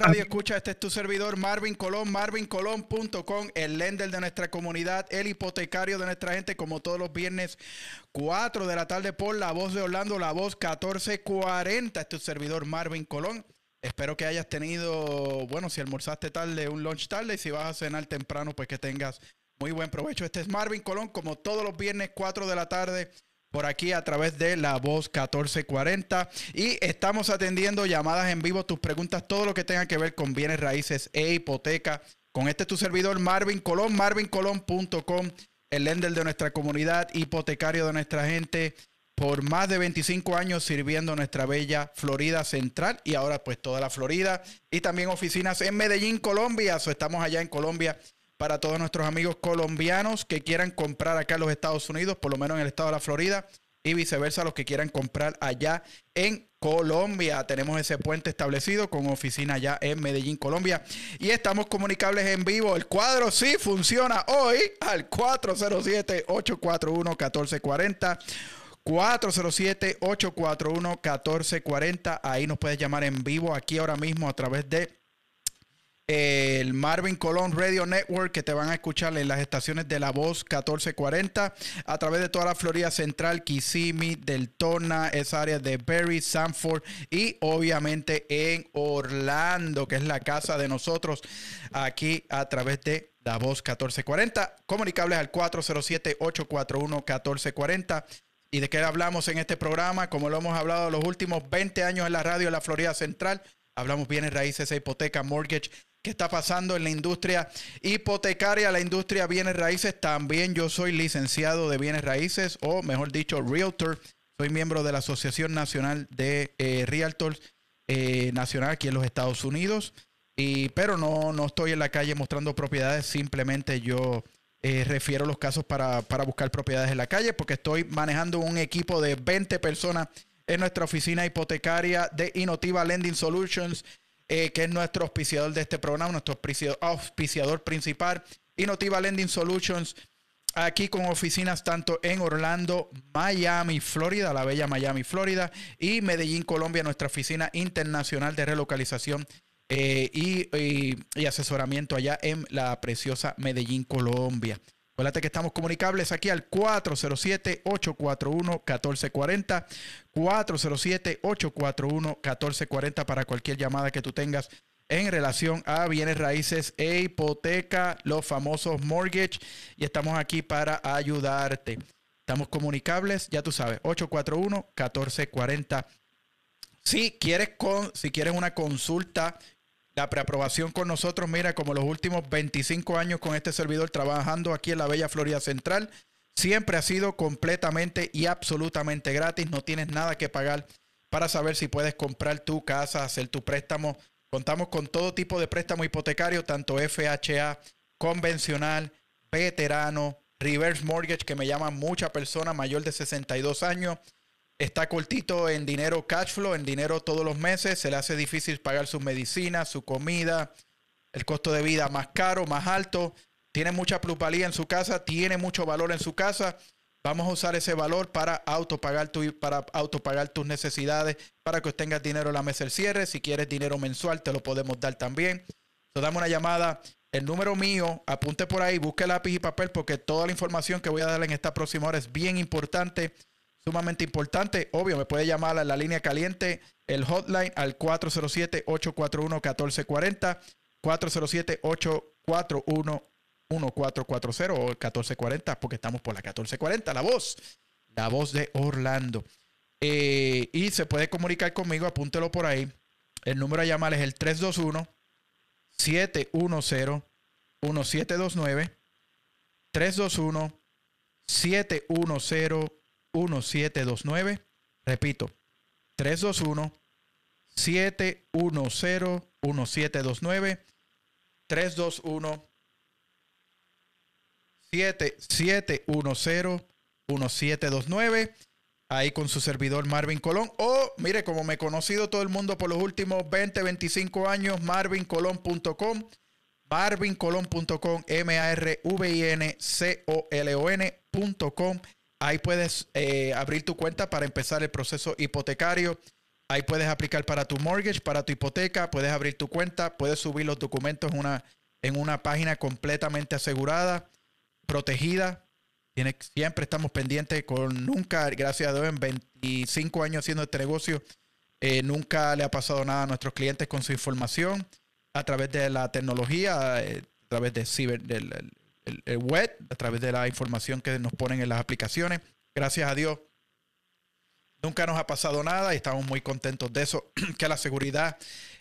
Radio Escucha, este es tu servidor Marvin Colón, marvincolón.com, el lender de nuestra comunidad, el hipotecario de nuestra gente, como todos los viernes, 4 de la tarde por La Voz de Orlando, La Voz 1440. Este es tu servidor Marvin Colón. Espero que hayas tenido, bueno, si almorzaste tarde, un lunch tarde, y si vas a cenar temprano, pues que tengas muy buen provecho. Este es Marvin Colón, como todos los viernes, 4 de la tarde por aquí a través de la voz 1440 y estamos atendiendo llamadas en vivo, tus preguntas, todo lo que tenga que ver con bienes raíces e hipoteca. Con este tu servidor Marvin Colón, marvincolón.com, el lender de nuestra comunidad, hipotecario de nuestra gente, por más de 25 años sirviendo nuestra bella Florida Central y ahora pues toda la Florida y también oficinas en Medellín, Colombia. So, estamos allá en Colombia para todos nuestros amigos colombianos que quieran comprar acá en los Estados Unidos, por lo menos en el estado de la Florida, y viceversa los que quieran comprar allá en Colombia. Tenemos ese puente establecido con oficina allá en Medellín, Colombia. Y estamos comunicables en vivo. El cuadro sí funciona hoy al 407-841-1440. 407-841-1440. Ahí nos puedes llamar en vivo aquí ahora mismo a través de el Marvin Colón Radio Network que te van a escuchar en las estaciones de La Voz 1440 a través de toda la Florida Central, Kissimmee, Deltona, esa área de Berry, Sanford y obviamente en Orlando, que es la casa de nosotros aquí a través de La Voz 1440. Comunicables al 407-841-1440. ¿Y de qué hablamos en este programa? Como lo hemos hablado los últimos 20 años en la radio de la Florida Central, hablamos bienes raíces, hipoteca, mortgage, qué está pasando en la industria hipotecaria, la industria bienes raíces. También yo soy licenciado de bienes raíces, o mejor dicho, realtor. Soy miembro de la Asociación Nacional de eh, Realtors eh, Nacional aquí en los Estados Unidos. Y, pero no, no estoy en la calle mostrando propiedades, simplemente yo eh, refiero los casos para, para buscar propiedades en la calle, porque estoy manejando un equipo de 20 personas en nuestra oficina hipotecaria de Innotiva Lending Solutions eh, que es nuestro auspiciador de este programa, nuestro auspiciador, principal, Innotiva Lending Solutions, aquí con oficinas tanto en Orlando, Miami, Florida, la bella Miami, Florida, y Medellín, Colombia, nuestra oficina internacional de relocalización eh, y, y, y asesoramiento allá en la preciosa Medellín, Colombia. Acuérdate que estamos comunicables aquí al 407-841-1440. 407-841-1440 para cualquier llamada que tú tengas en relación a bienes raíces e hipoteca, los famosos mortgage. Y estamos aquí para ayudarte. Estamos comunicables, ya tú sabes, 841-1440. Si quieres, con, si quieres una consulta la preaprobación con nosotros, mira, como los últimos 25 años con este servidor trabajando aquí en la Bella Florida Central, siempre ha sido completamente y absolutamente gratis. No tienes nada que pagar para saber si puedes comprar tu casa, hacer tu préstamo. Contamos con todo tipo de préstamo hipotecario, tanto FHA, convencional, veterano, reverse mortgage, que me llaman mucha persona mayor de 62 años está cortito en dinero cash flow, en dinero todos los meses, se le hace difícil pagar sus medicinas, su comida, el costo de vida más caro, más alto, tiene mucha plusvalía en su casa, tiene mucho valor en su casa. Vamos a usar ese valor para autopagar, tu, para autopagar tus necesidades, para que tengas dinero en la mesa del cierre. Si quieres dinero mensual, te lo podemos dar también. Entonces, dame una llamada. El número mío, apunte por ahí, busque lápiz y papel, porque toda la información que voy a darle en esta próxima hora es bien importante sumamente importante. Obvio, me puede llamar a la línea caliente, el hotline al 407-841-1440, 407-841-1440 o 1440, porque estamos por la 1440, la voz, la voz de Orlando. Eh, y se puede comunicar conmigo, apúntelo por ahí. El número a llamar es el 321 710 1729 321 710 1729. Repito, 321 710 1729 321 7710 1729 ahí con su servidor Marvin Colón. O mire, como me he conocido todo el mundo por los últimos 20, 25 años, marvincolón.com, marvincolón.com, M-A-R-V-I-N-C-O-L-O-N.com Ahí puedes eh, abrir tu cuenta para empezar el proceso hipotecario. Ahí puedes aplicar para tu mortgage, para tu hipoteca, puedes abrir tu cuenta, puedes subir los documentos en una, en una página completamente asegurada, protegida. Siempre estamos pendientes con nunca, gracias a Dios, en 25 años haciendo este negocio, eh, nunca le ha pasado nada a nuestros clientes con su información a través de la tecnología, eh, a través de ciber, del el, web, a través de la información que nos ponen en las aplicaciones. Gracias a Dios, nunca nos ha pasado nada y estamos muy contentos de eso, que la seguridad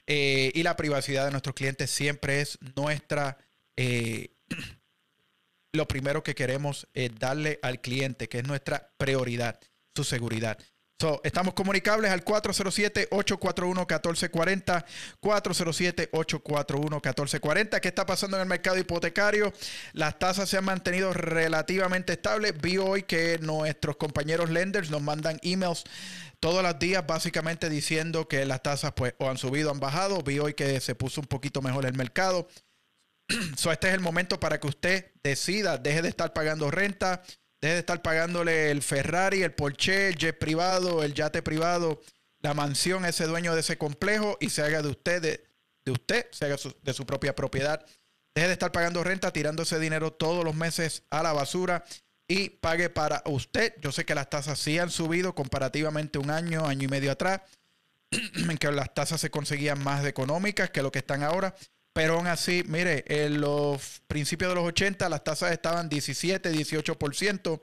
eh, y la privacidad de nuestros clientes siempre es nuestra... Eh, lo primero que queremos es darle al cliente, que es nuestra prioridad, su seguridad estamos comunicables al 407-841-1440. 407-841-1440. ¿Qué está pasando en el mercado hipotecario? Las tasas se han mantenido relativamente estables. Vi hoy que nuestros compañeros lenders nos mandan emails todos los días básicamente diciendo que las tasas pues o han subido o han bajado. Vi hoy que se puso un poquito mejor el mercado. So, este es el momento para que usted decida, deje de estar pagando renta, Deje de estar pagándole el Ferrari, el Porsche, el jet privado, el yate privado, la mansión, ese dueño de ese complejo y se haga de usted, de, usted, se haga de su propia propiedad. Deje de estar pagando renta, tirando ese dinero todos los meses a la basura y pague para usted. Yo sé que las tasas sí han subido comparativamente un año, año y medio atrás, en que las tasas se conseguían más económicas que lo que están ahora. Pero aún así, mire, en los principios de los 80 las tasas estaban 17, 18%.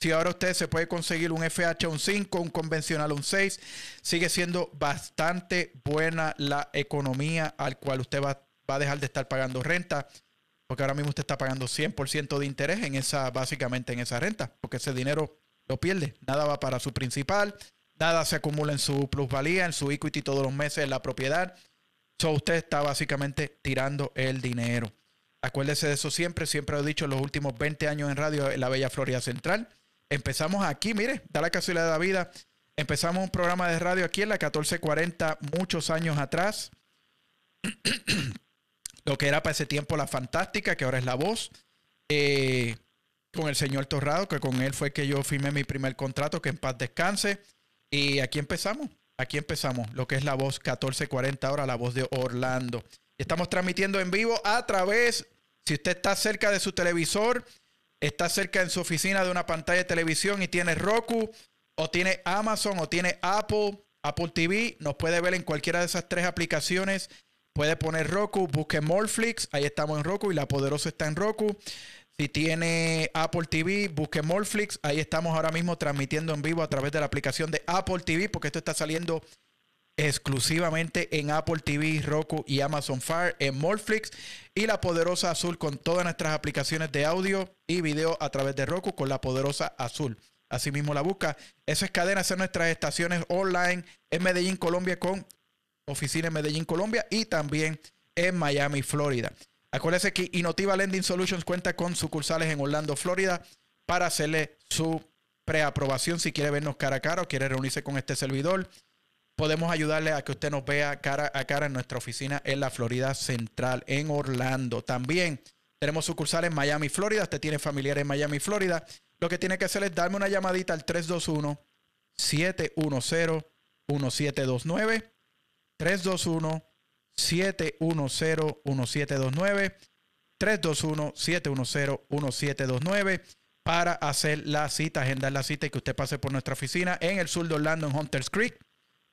Si ahora usted se puede conseguir un FH un 5, un convencional un 6, sigue siendo bastante buena la economía al cual usted va, va a dejar de estar pagando renta, porque ahora mismo usted está pagando 100% de interés en esa, básicamente en esa renta, porque ese dinero lo pierde, nada va para su principal, nada se acumula en su plusvalía, en su equity todos los meses en la propiedad. So usted está básicamente tirando el dinero. Acuérdese de eso siempre, siempre lo he dicho en los últimos 20 años en radio en la Bella Florida Central. Empezamos aquí, mire, da la casualidad de la vida. Empezamos un programa de radio aquí en la 1440 muchos años atrás. lo que era para ese tiempo la fantástica, que ahora es la voz. Eh, con el señor Torrado, que con él fue que yo firmé mi primer contrato, que en paz descanse. Y aquí empezamos. Aquí empezamos, lo que es la voz 1440 ahora, la voz de Orlando. Estamos transmitiendo en vivo a través, si usted está cerca de su televisor, está cerca en su oficina de una pantalla de televisión y tiene Roku, o tiene Amazon, o tiene Apple, Apple TV, nos puede ver en cualquiera de esas tres aplicaciones. Puede poner Roku, busque Morflix, ahí estamos en Roku y la poderosa está en Roku. Si tiene Apple TV, busque Morflix. Ahí estamos ahora mismo transmitiendo en vivo a través de la aplicación de Apple TV, porque esto está saliendo exclusivamente en Apple TV, Roku y Amazon Fire en Morflix. Y la poderosa azul con todas nuestras aplicaciones de audio y video a través de Roku con la poderosa azul. Asimismo la busca. Eso es cadena, en nuestras estaciones online en Medellín, Colombia, con oficina en Medellín, Colombia y también en Miami, Florida. Acuérdese que Innotiva Lending Solutions cuenta con sucursales en Orlando, Florida, para hacerle su preaprobación si quiere vernos cara a cara o quiere reunirse con este servidor. Podemos ayudarle a que usted nos vea cara a cara en nuestra oficina en la Florida Central, en Orlando. También tenemos sucursales en Miami, Florida. Usted tiene familiares en Miami, Florida. Lo que tiene que hacer es darme una llamadita al 321 710 1729 321 710-1729. 321-710-1729 para hacer la cita, agendar la cita y que usted pase por nuestra oficina en el sur de Orlando, en Hunters Creek.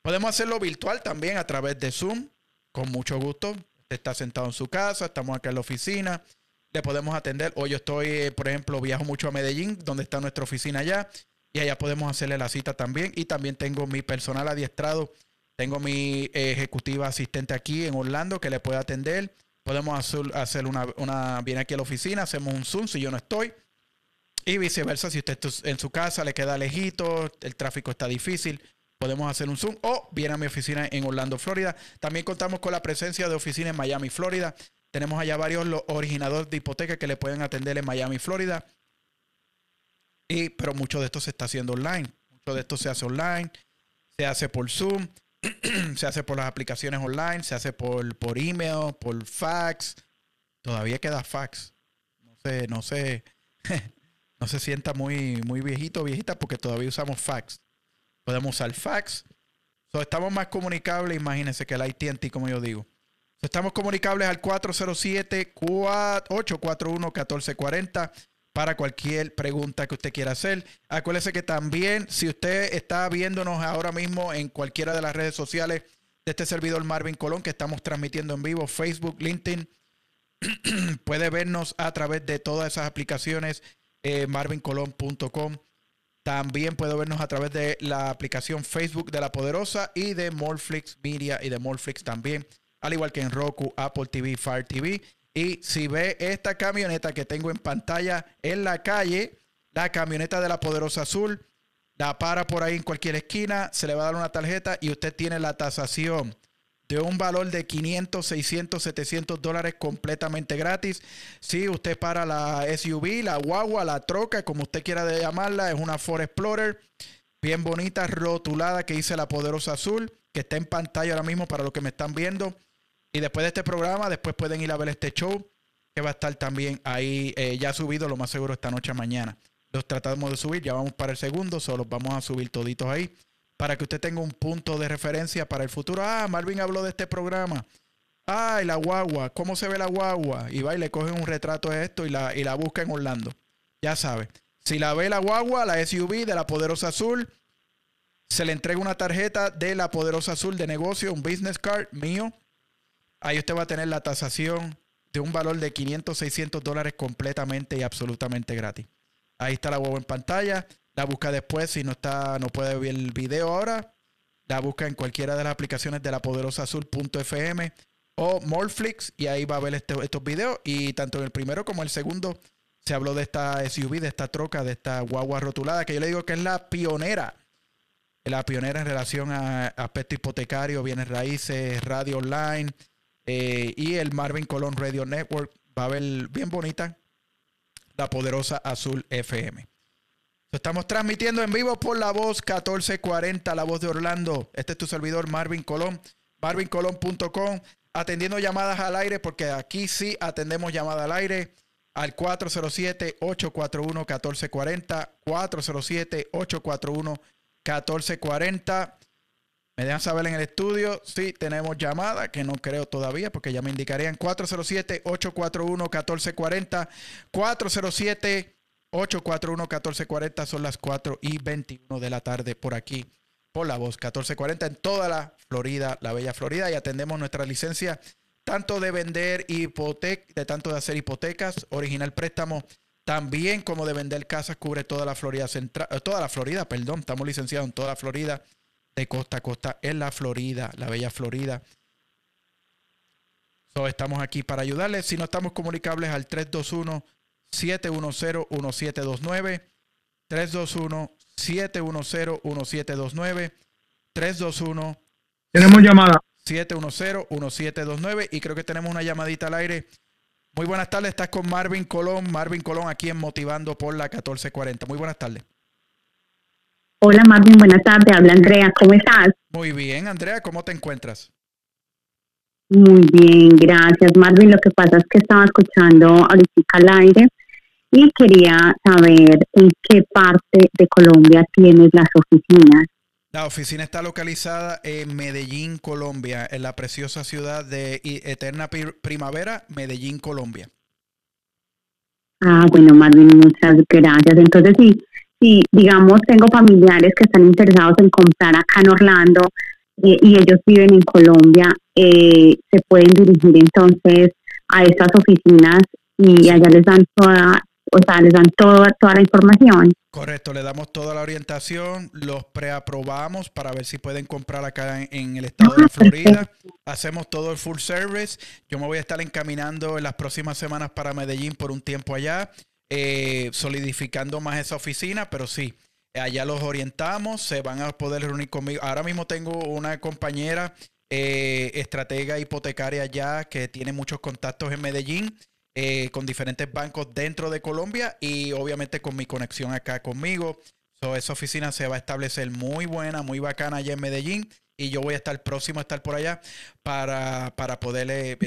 Podemos hacerlo virtual también a través de Zoom, con mucho gusto. Usted está sentado en su casa, estamos acá en la oficina, le podemos atender. Hoy yo estoy, eh, por ejemplo, viajo mucho a Medellín, donde está nuestra oficina allá, y allá podemos hacerle la cita también. Y también tengo mi personal adiestrado tengo mi ejecutiva asistente aquí en Orlando que le puede atender. Podemos hacer una, una, viene aquí a la oficina, hacemos un Zoom si yo no estoy. Y viceversa, si usted está en su casa, le queda lejito, el tráfico está difícil, podemos hacer un Zoom o viene a mi oficina en Orlando, Florida. También contamos con la presencia de oficina en Miami, Florida. Tenemos allá varios originadores de hipoteca que le pueden atender en Miami, Florida. Y, pero mucho de esto se está haciendo online. Mucho de esto se hace online, se hace por Zoom. se hace por las aplicaciones online, se hace por, por email, por fax. Todavía queda fax. No sé, no sé. no se sienta muy, muy viejito o viejita porque todavía usamos fax. Podemos usar fax. estamos más comunicables, imagínense que el AT&T, como yo digo. estamos comunicables al 407-841-1440 para cualquier pregunta que usted quiera hacer. Acuérdese que también, si usted está viéndonos ahora mismo en cualquiera de las redes sociales de este servidor Marvin Colón, que estamos transmitiendo en vivo, Facebook, LinkedIn, puede vernos a través de todas esas aplicaciones, eh, marvincolón.com. También puede vernos a través de la aplicación Facebook de La Poderosa y de Morflix Media y de Morflix también, al igual que en Roku, Apple TV, Fire TV y si ve esta camioneta que tengo en pantalla en la calle, la camioneta de la Poderosa Azul, la para por ahí en cualquier esquina, se le va a dar una tarjeta y usted tiene la tasación de un valor de 500, 600, 700 dólares completamente gratis. Si usted para la SUV, la guagua, la troca, como usted quiera llamarla, es una Ford Explorer, bien bonita, rotulada, que dice la Poderosa Azul, que está en pantalla ahora mismo para los que me están viendo. Y después de este programa, después pueden ir a ver este show que va a estar también ahí eh, ya subido, lo más seguro esta noche mañana. Los tratamos de subir, ya vamos para el segundo, solo vamos a subir toditos ahí para que usted tenga un punto de referencia para el futuro. Ah, Marvin habló de este programa. Ay, la guagua, ¿cómo se ve la guagua? Y va y le coge un retrato de esto y la, y la busca en Orlando. Ya sabe. Si la ve la guagua, la SUV de la Poderosa Azul, se le entrega una tarjeta de la Poderosa Azul de negocio, un business card mío Ahí usted va a tener la tasación de un valor de 500, 600 dólares completamente y absolutamente gratis. Ahí está la huevo en pantalla. La busca después si no está, no puede ver el video ahora. La busca en cualquiera de las aplicaciones de la poderosa azul.fm o Morflix y ahí va a ver este, estos videos. Y tanto en el primero como en el segundo se habló de esta SUV, de esta troca, de esta guagua rotulada, que yo le digo que es la pionera. La pionera en relación a aspecto hipotecario, bienes raíces, radio online, eh, y el Marvin Colón Radio Network. Va a ver bien bonita la poderosa Azul FM. Estamos transmitiendo en vivo por la voz 1440, la voz de Orlando. Este es tu servidor Marvin Colón, marvincolón.com, atendiendo llamadas al aire, porque aquí sí atendemos llamadas al aire al 407-841-1440, 407-841-1440. Me dejan saber en el estudio si tenemos llamada, que no creo todavía, porque ya me indicarían 407-841-1440. 407-841-1440 son las 4 y 21 de la tarde por aquí, por la voz 1440 en toda la Florida, la bella Florida, y atendemos nuestra licencia tanto de vender hipotecas, de tanto de hacer hipotecas, original préstamo, también como de vender casas, cubre toda la Florida central, eh, toda la Florida, perdón, estamos licenciados en toda la Florida de costa a costa en la Florida, la bella Florida. So, estamos aquí para ayudarles. Si no estamos comunicables al 321-710-1729. 321-710-1729. 321. Tenemos llamada. 710-1729. Y creo que tenemos una llamadita al aire. Muy buenas tardes. Estás con Marvin Colón. Marvin Colón aquí en Motivando por la 1440. Muy buenas tardes. Hola Marvin, buenas tardes. Habla Andrea, ¿cómo estás? Muy bien, Andrea, ¿cómo te encuentras? Muy bien, gracias Marvin. Lo que pasa es que estaba escuchando ahorita al aire y quería saber en qué parte de Colombia tienes las oficinas. La oficina está localizada en Medellín, Colombia, en la preciosa ciudad de Eterna Primavera, Medellín, Colombia. Ah, bueno, Marvin, muchas gracias. Entonces, sí, si, digamos, tengo familiares que están interesados en comprar acá en Orlando eh, y ellos viven en Colombia, eh, se pueden dirigir entonces a estas oficinas y allá les dan toda, o sea, les dan toda, toda la información. Correcto, le damos toda la orientación, los preaprobamos para ver si pueden comprar acá en, el estado de ah, Florida. Hacemos todo el full service. Yo me voy a estar encaminando en las próximas semanas para Medellín por un tiempo allá eh, solidificando más esa oficina, pero sí, allá los orientamos, se van a poder reunir conmigo. Ahora mismo tengo una compañera eh, estratega hipotecaria ya que tiene muchos contactos en Medellín. Eh, con diferentes bancos dentro de Colombia y obviamente con mi conexión acá conmigo. esa oficina se va a establecer muy buena, muy bacana allá en Medellín y yo voy a estar próximo a estar por allá para, para poder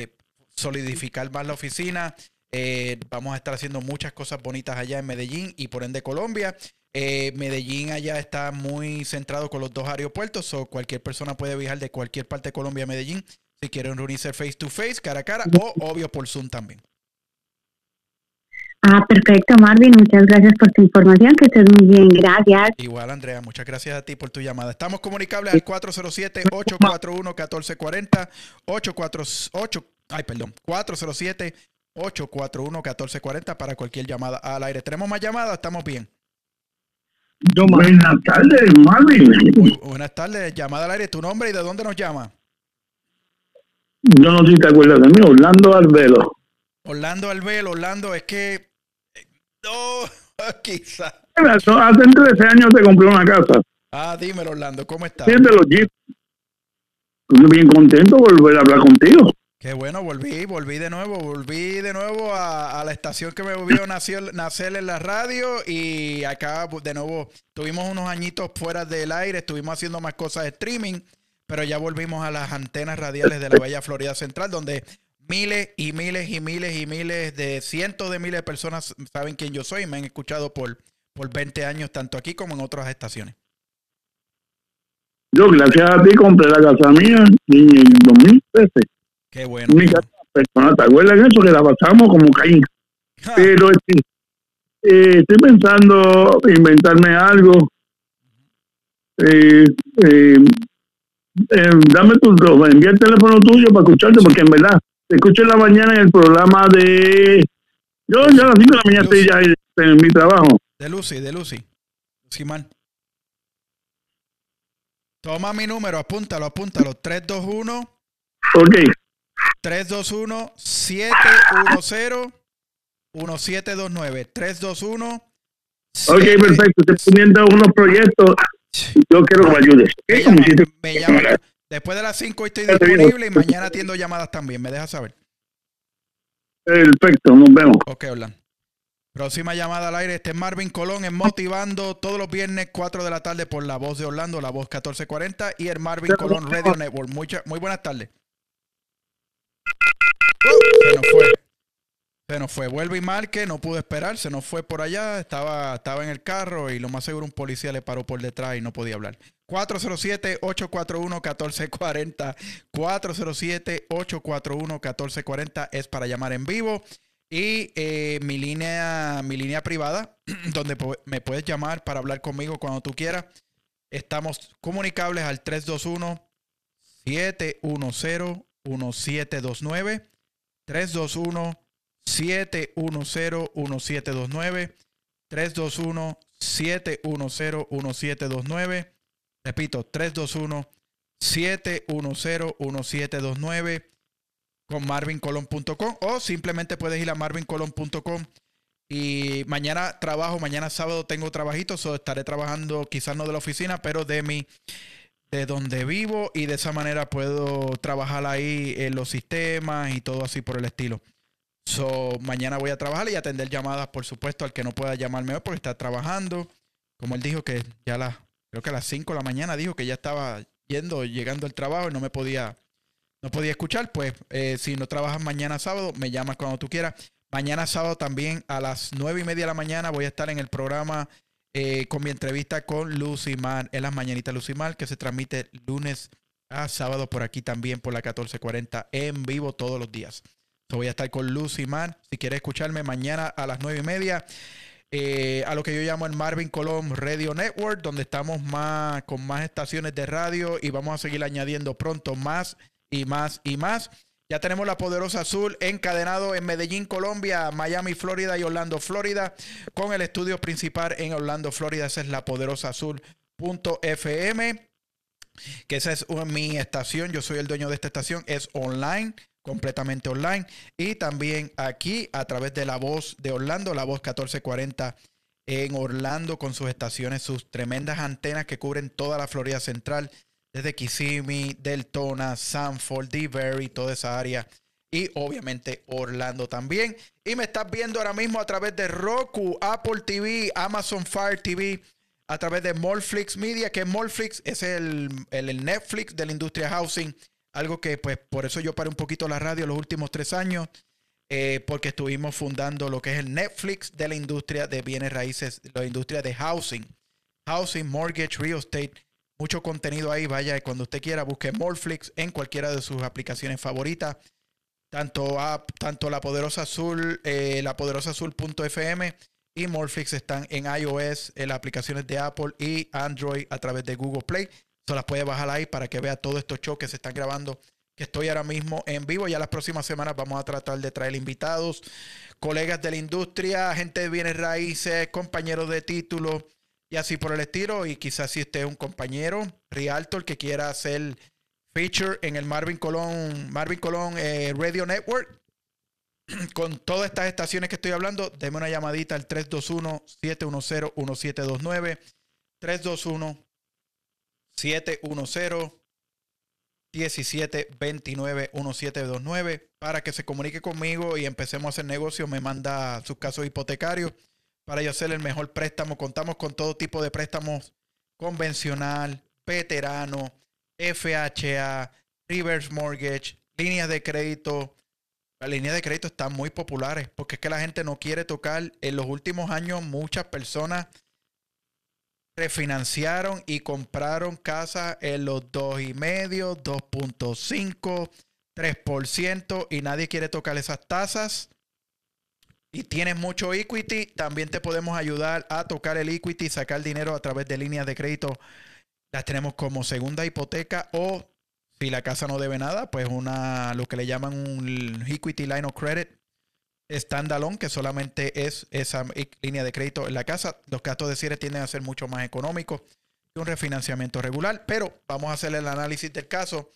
solidificar más la oficina, Eh, vamos a estar haciendo muchas cosas bonitas allá en Medellín y por ende Colombia. Eh, Medellín allá está muy centrado con los dos aeropuertos, o cualquier persona puede viajar de cualquier parte de Colombia a Medellín si quieren reunirse face to face, cara a cara o obvio por Zoom también. Ah, perfecto, Marvin. Muchas gracias por tu información. Que estés muy bien. Gracias. Igual, Andrea. Muchas gracias a ti por tu llamada. Estamos comunicables al 407-841-1440. 848, ay, perdón, 407-841-1440 para cualquier llamada al aire. ¿Tenemos más llamadas? ¿Estamos bien? Buenas tardes, Marvin. buenas tardes. Llamada al aire. ¿Tu nombre y de dónde nos llama? Yo no sé si te acuerdas de mí, Orlando Albelo. Orlando Albelo, Orlando, es que no, quizá. Hace 13 años te compré una casa. Ah, dímelo, Orlando, ¿cómo estás? Los Jeep. Bien contento de volver a hablar contigo. Qué bueno, volví, volví de nuevo, volví de nuevo a, la estación que me vio nacer, nacer en la radio y acá de nuevo tuvimos unos añitos fuera del aire, estuvimos haciendo más cosas de streaming, pero ya volvimos a las antenas radiales de la Bella Florida Central, donde miles y miles y miles y miles de cientos de miles de personas saben quién yo soy y me han escuchado por, por 20 años, tanto aquí como en otras estaciones. Yo, gracias a ti, compré la casa mía en el 2013. Qué bueno. Mi personal, ¿te acuerdas de eso? Que la pasamos como Caín. Pero este, eh, estoy pensando inventarme algo. Eh, eh, dame tu, envía el teléfono tuyo para escucharte, porque en verdad te escucho en la mañana en el programa de. Yo ya a las 5 de la mañana estoy ya en, mi trabajo. De Lucy, de Lucy. Simán. Toma mi número, apúntalo, apúntalo. 321. Ok. 321 710 1729. 321 Ok, perfecto. Estoy poniendo unos proyectos. Yo quiero que me ayudes. Me llama, Después de las 5 estoy disponible y mañana atiendo llamadas también. ¿Me dejas saber? Perfecto, nos vemos. Ok, Orlando. Próxima llamada al aire. Este es Marvin Colón en Motivando todos los viernes 4 de la tarde por La Voz de Orlando, La Voz 1440 y el Marvin Colón Radio Network. muy buenas tardes. Se nos fue. Se nos fue. Vuelve y marque. No pudo esperar. Se nos fue por allá. Estaba, estaba en el carro y lo más seguro un policía le paró por detrás y no podía hablar. 407-841-1440. 407-841-1440 es para llamar en vivo. Y eh, mi, línea, mi línea privada, donde me puedes llamar para hablar conmigo cuando tú quieras. Estamos comunicables al 321-710-1729. 321-710-1729. 321-710-1729. Repito, 321-710-1729 con marvincolon.com o simplemente puedes ir a marvincolon.com y mañana trabajo, mañana sábado tengo trabajitos o estaré trabajando quizás no de la oficina, pero de mi de donde vivo y de esa manera puedo trabajar ahí en los sistemas y todo así por el estilo. So, mañana voy a trabajar y atender llamadas, por supuesto, al que no pueda llamarme hoy porque está trabajando. Como él dijo que ya la creo que a las 5 de la mañana dijo que ya estaba yendo, llegando al trabajo y no me podía, no podía escuchar. Pues eh, si no trabajas mañana sábado, me llamas cuando tú quieras. Mañana sábado también a las 9 y media de la mañana voy a estar en el programa eh, con mi entrevista con Lucy Mar, en las mañanitas Lucy Mar, que se transmite lunes a sábado por aquí también por la 1440 en vivo todos los días. voy a estar con Lucy Mar. Si quieres escucharme mañana a las 9 y media. Eh, a lo que yo llamo el Marvin Colón Radio Network, donde estamos más con más estaciones de radio y vamos a seguir añadiendo pronto más y más y más. Ya tenemos la Poderosa Azul encadenado en Medellín, Colombia, Miami, Florida y Orlando, Florida, con el estudio principal en Orlando, Florida. Esa es la Poderosa Azul.fm, que esa es mi estación. Yo soy el dueño de esta estación. Es online completamente online. Y también aquí a través de la voz de Orlando, la voz 1440 en Orlando con sus estaciones, sus tremendas antenas que cubren toda la Florida Central, desde Kissimmee, Deltona, Sanford, DeVary, toda esa área. Y obviamente Orlando también. Y me estás viendo ahora mismo a través de Roku, Apple TV, Amazon Fire TV, a través de Morflix Media, que Morflix es el, el Netflix de la industria housing algo que, pues, por eso yo paré un poquito la radio los últimos tres años. eh, porque estuvimos fundando lo que es el Netflix de la industria de bienes raíces, la industria de housing, housing, mortgage, real estate. Mucho contenido ahí. Vaya, cuando usted quiera, busque Morflix en cualquiera de sus aplicaciones favoritas. Tanto, tanto la Poderosa Azul, eh, la Poderosa Azul.fm y Morflix están en iOS, en las aplicaciones de Apple y Android a través de Google Play. Se las puede bajar ahí para que vea todos estos shows que se están grabando que estoy ahora mismo en vivo. Ya las próximas semanas vamos a tratar de traer invitados, colegas de la industria, gente de bienes raíces, compañeros de título y así por el estilo. Y quizás si usted es un compañero, Rialto, el que quiera hacer feature en el Marvin Colón, Marvin Colón eh, Radio Network. Con todas estas estaciones que estoy hablando, deme una llamadita al 321-710-1729. 321-710 1729-1729 para que se comunique conmigo y empecemos a hacer negocio. Me manda sus casos hipotecarios para yo hacer el mejor préstamo. Contamos con todo tipo de préstamos convencional, veterano, FHA, reverse mortgage, líneas de crédito. Las líneas de crédito están muy populares porque es que la gente no quiere tocar. En los últimos años muchas personas refinanciaron y compraron casas en los 2,5, 2.5, 3% y nadie quiere tocar esas tasas. Y tienes mucho equity, también te podemos ayudar a tocar el equity, sacar dinero a través de líneas de crédito. Las tenemos como segunda hipoteca o si la casa no debe nada, pues una lo que le llaman un equity line of credit standalone, que solamente es esa línea de crédito en la casa. Los gastos de cierre tienden a ser mucho más económicos que un refinanciamiento regular, pero vamos a hacer el análisis del caso.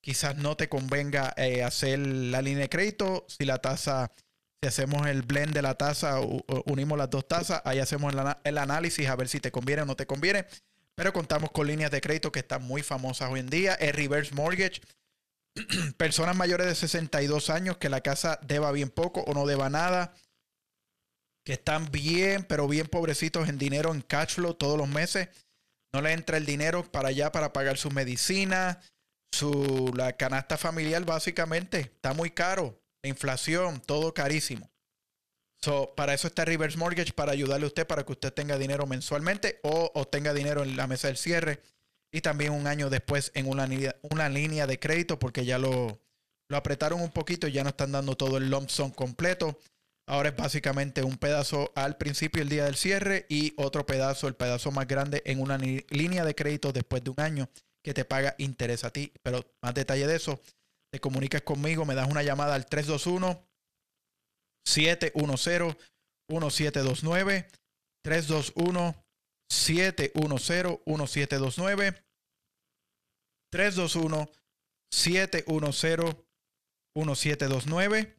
Quizás no te convenga eh, hacer la línea de crédito si la tasa, si hacemos el blend de la tasa, unimos las dos tasas, ahí hacemos el, el análisis a ver si te conviene o no te conviene. Pero contamos con líneas de crédito que están muy famosas hoy en día. El reverse mortgage personas mayores de 62 años que la casa deba bien poco o no deba nada, que están bien, pero bien pobrecitos en dinero, en cash flow todos los meses. No le entra el dinero para allá para pagar su medicina, su, la canasta familiar básicamente. Está muy caro. La inflación, todo carísimo. Para eso está Reverse Mortgage, para ayudarle a usted para que usted tenga dinero mensualmente o, o tenga dinero en la mesa del cierre y también un año después en una, una línea de crédito porque ya lo, lo apretaron un poquito y ya no están dando todo el lump sum completo. Ahora es básicamente un pedazo al principio el día del cierre y otro pedazo, el pedazo más grande en una línea de crédito después de un año que te paga interés a ti. Pero más detalle de eso, te comunicas conmigo, me das una llamada al 321 710 1729 321 710 1729 321-710-1729.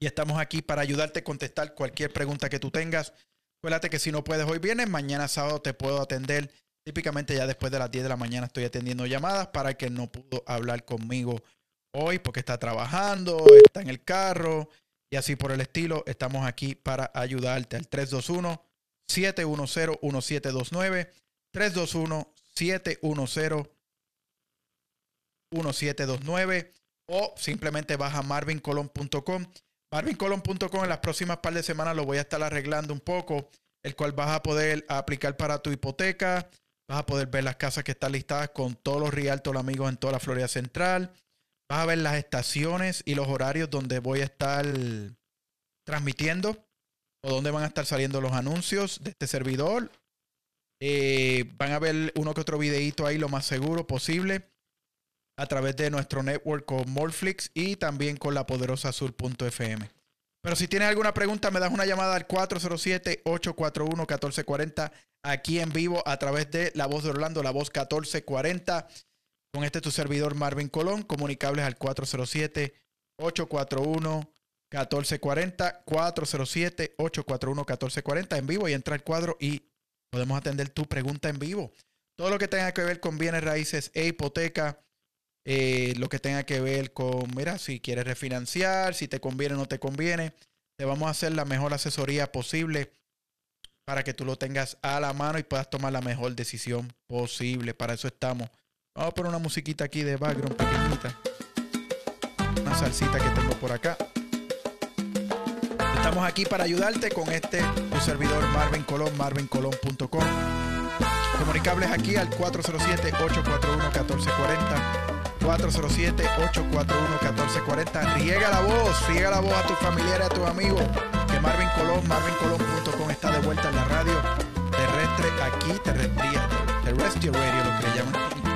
Y estamos aquí para ayudarte a contestar cualquier pregunta que tú tengas. Acuérdate que si no puedes hoy viernes, mañana sábado te puedo atender. Típicamente ya después de las 10 de la mañana estoy atendiendo llamadas para el que no pudo hablar conmigo hoy porque está trabajando, está en el carro y así por el estilo. Estamos aquí para ayudarte al 321 710 1729 321 710 1729 o simplemente baja marvincolon.com. Marvincolon.com en las próximas par de semanas lo voy a estar arreglando un poco, el cual vas a poder aplicar para tu hipoteca, vas a poder ver las casas que están listadas con todos los realtos amigos en toda la Florida Central, vas a ver las estaciones y los horarios donde voy a estar transmitiendo o donde van a estar saliendo los anuncios de este servidor. Eh, van a ver uno que otro videito ahí lo más seguro posible a través de nuestro network con Morflix y también con la poderosa sur.fm. Pero si tienes alguna pregunta, me das una llamada al 407-841-1440 aquí en vivo a través de La Voz de Orlando, La Voz 1440. Con este tu servidor Marvin Colón, comunicables al 407-841-1440, 407-841-1440 en vivo y entra al cuadro y podemos atender tu pregunta en vivo. Todo lo que tenga que ver con bienes raíces e hipoteca eh, lo que tenga que ver con, mira, si quieres refinanciar, si te conviene o no te conviene. Te vamos a hacer la mejor asesoría posible para que tú lo tengas a la mano y puedas tomar la mejor decisión posible. Para eso estamos. Vamos a poner una musiquita aquí de background pequeñita. Una salsita que tengo por acá. Estamos aquí para ayudarte con este, tu servidor Marvin Colón, marvincolón.com. Comunicables aquí al 407-841-1440. 407-841-1440. Riega la voz, riega la voz a tus familiares, a tus amigos. Que Marvin Colón, marvincolón.com está de vuelta en la radio terrestre aquí, terrestría, terrestre radio, lo que le llaman.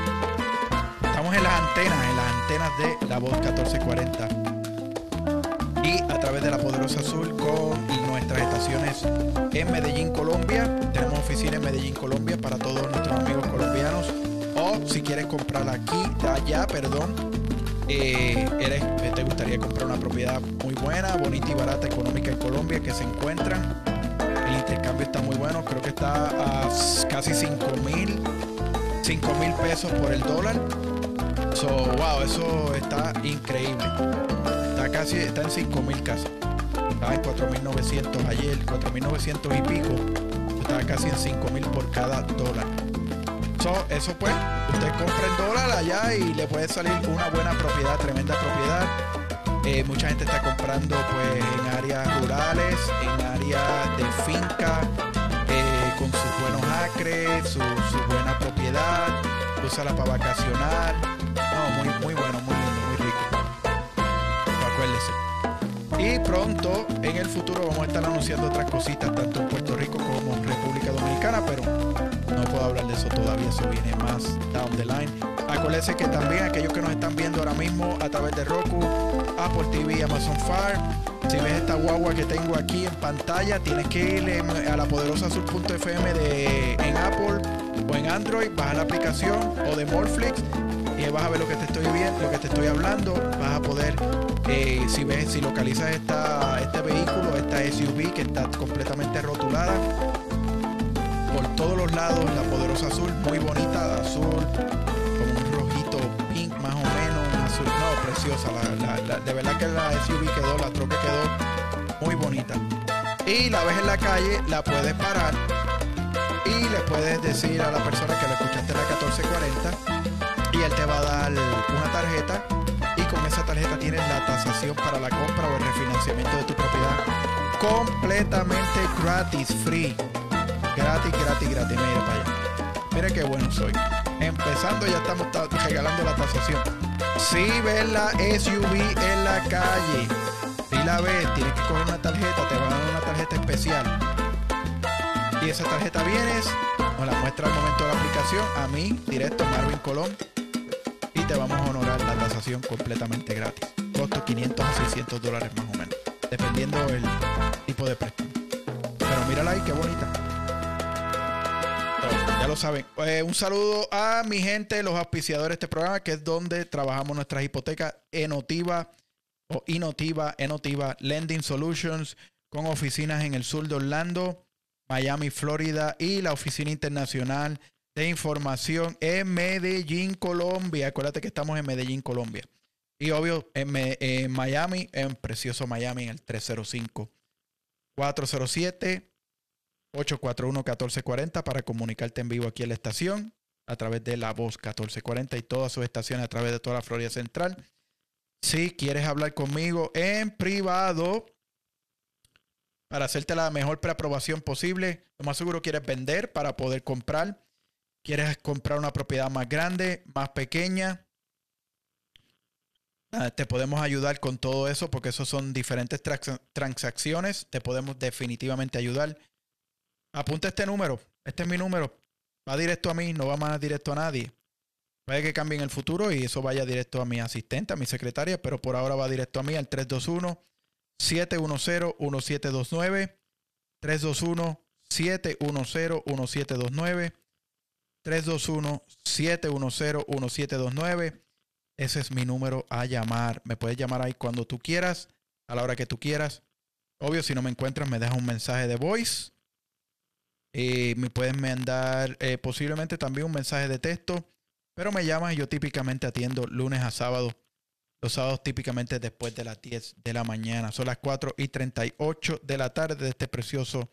En las antenas, en las antenas de la voz 1440. Y a través de la Poderosa Azul con nuestras estaciones en Medellín, Colombia. Tenemos oficina en Medellín, Colombia para todos nuestros amigos colombianos o si quieres comprar aquí, allá, perdón, eh, eres, te gustaría comprar una propiedad muy buena, bonita y barata, económica en Colombia, que se encuentran. El intercambio está muy bueno, creo que está a casi 5 mil, 5 mil pesos por el dólar. So, wow, eso está increíble. Está casi, está en 5 mil casi. Estaba en 4.900 ayer, 4.900 y pico. Estaba casi en 5 mil por cada dólar. So, eso pues, usted compra el dólar allá y le puede salir una buena propiedad, tremenda propiedad. Eh, mucha gente está comprando pues en áreas rurales, en áreas de finca, eh, con sus buenos acres, su, su buena propiedad, úsala para vacacionar. Muy, muy bueno, muy lindo, muy rico. Acuérdese. Y pronto, en el futuro, vamos a estar anunciando otras cositas, tanto en Puerto Rico como en República Dominicana, pero no puedo hablar de eso todavía, eso viene más down the line. Acuérdense que también aquellos que nos están viendo ahora mismo a través de Roku, Apple TV, Amazon Fire, si ves esta guagua que tengo aquí en pantalla, tienes que ir a la poderosa de en Apple o en Android, baja la aplicación o de Morflix y vas a ver lo que te estoy viendo, lo que te estoy hablando, vas a poder eh, si ves, si localizas esta, este vehículo, esta SUV que está completamente rotulada, por todos los lados, la poderosa azul, muy bonita, azul, como un rojito pink más o menos, un azul, no, preciosa, la, la, la, de verdad que la SUV quedó, la troca quedó muy bonita. Y la ves en la calle, la puedes parar y le puedes decir a la persona que le escuchaste la 1440 y él te va a dar una tarjeta y con esa tarjeta tienes la tasación para la compra o el refinanciamiento de tu propiedad completamente gratis, free. Gratis, gratis, gratis. Mira para allá. Mira qué bueno soy. Empezando ya estamos regalando la tasación. Si ves la SUV en la calle, si la ves, tienes que coger una tarjeta, te van a dar una tarjeta especial. Y esa tarjeta vienes, nos la muestra al momento de la aplicación, a mí, directo Marvin Colón, y vamos a honorar la tasación completamente gratis. Costo 500 a 600 dólares más o menos, dependiendo el tipo de préstamo. Pero mírala ahí, qué bonita. Ya lo saben. Eh, un saludo a mi gente, los auspiciadores de este programa, que es donde trabajamos nuestras hipotecas Enotiva o Inotiva, Enotiva Lending Solutions, con oficinas en el sur de Orlando, Miami, Florida y la oficina internacional de información en Medellín, Colombia. Acuérdate que estamos en Medellín, Colombia. Y obvio, en, Miami, en precioso Miami, en el 305 407 841-1440 para comunicarte en vivo aquí en la estación a través de la voz 1440 y todas sus estaciones a través de toda la Florida Central. Si quieres hablar conmigo en privado para hacerte la mejor preaprobación posible, lo más seguro quieres vender para poder comprar. Quieres comprar una propiedad más grande, más pequeña. te podemos ayudar con todo eso porque esos son diferentes transacciones. Te podemos definitivamente ayudar. Apunta este número. Este es mi número. Va directo a mí, no va más directo a nadie. Puede que cambie en el futuro y eso vaya directo a mi asistente, a mi secretaria, pero por ahora va directo a mí al 321-710-1729. 321-710-1729. 321-710-1729. Ese es mi número a llamar. Me puedes llamar ahí cuando tú quieras, a la hora que tú quieras. Obvio, si no me encuentras, me dejas un mensaje de voice eh, me pueden mandar eh, posiblemente también un mensaje de texto, pero me llaman y yo típicamente atiendo lunes a sábado. Los sábados típicamente después de las 10 de la mañana. Son las 4 y 38 de la tarde de este precioso,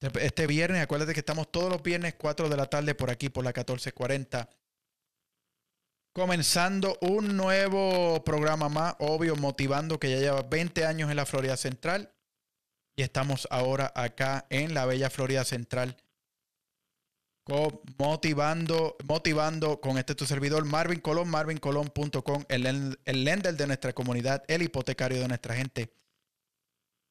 este viernes. Acuérdate que estamos todos los viernes 4 de la tarde por aquí, por la 1440. Comenzando un nuevo programa más, obvio, motivando que ya lleva 20 años en la Florida Central y estamos ahora acá en la bella Florida Central motivando, motivando con este tu servidor Marvin Colón, marvincolón.com, el, el lender de nuestra comunidad, el hipotecario de nuestra gente,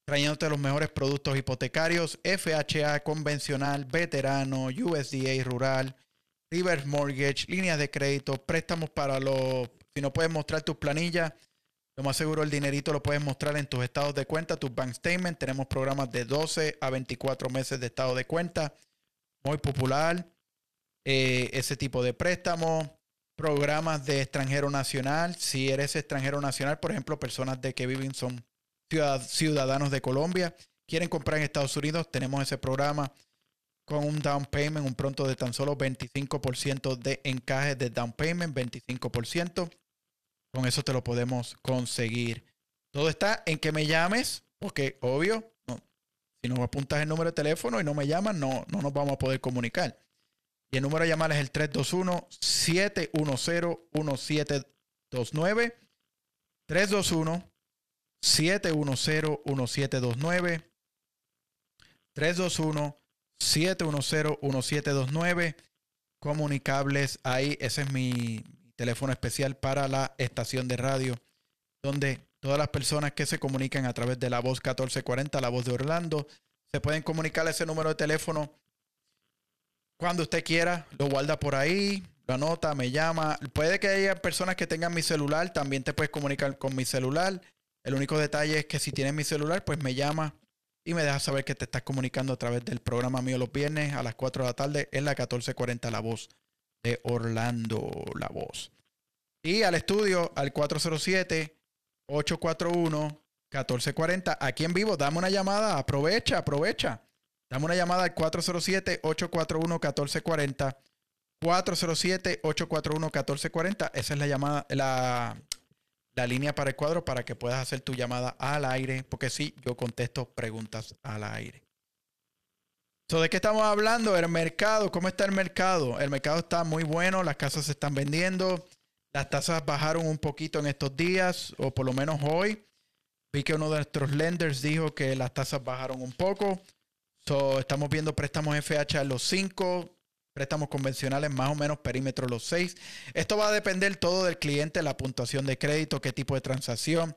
trayéndote los mejores productos hipotecarios, FHA convencional, veterano, USDA rural, reverse mortgage, líneas de crédito, préstamos para los, si no puedes mostrar tus planillas, lo más seguro el dinerito lo puedes mostrar en tus estados de cuenta, tus bank statements. Tenemos programas de 12 a 24 meses de estado de cuenta muy popular. Eh, ese tipo de préstamo, programas de extranjero nacional. Si eres extranjero nacional, por ejemplo, personas de que viven son ciudadanos de Colombia, quieren comprar en Estados Unidos, tenemos ese programa con un down payment, un pronto de tan solo 25% de encaje de down payment, 25%. Con eso te lo podemos conseguir. Todo está en que me llames, porque obvio, si no apuntas el número de teléfono y no me llamas, no, no nos vamos a poder comunicar. Y el número de llamar es el 321-710-1729. 321-710-1729. 321-710-1729. Comunicables ahí. Ese es mi teléfono especial para la estación de radio, donde Todas las personas que se comunican a través de la voz 1440, la voz de Orlando, se pueden comunicar ese número de teléfono cuando usted quiera. Lo guarda por ahí, lo anota, me llama. Puede que haya personas que tengan mi celular, también te puedes comunicar con mi celular. El único detalle es que si tienes mi celular, pues me llama y me deja saber que te estás comunicando a través del programa mío los viernes a las 4 de la tarde en la 1440 La Voz de Orlando La Voz. Y al estudio al 407 841-1440. Aquí en vivo, dame una llamada, aprovecha, aprovecha. Dame una llamada al 407-841-1440. 407-841-1440. Esa es la llamada, la, la línea para el cuadro para que puedas hacer tu llamada al aire, porque sí, yo contesto preguntas al aire. ¿De qué estamos hablando? El mercado, ¿cómo está el mercado? El mercado está muy bueno, las casas se están vendiendo. Las tasas bajaron un poquito en estos días, o por lo menos hoy. Vi que uno de nuestros lenders dijo que las tasas bajaron un poco. estamos viendo préstamos FHA en los 5, préstamos convencionales más o menos perímetro los 6. Esto va a depender todo del cliente, la puntuación de crédito, qué tipo de transacción.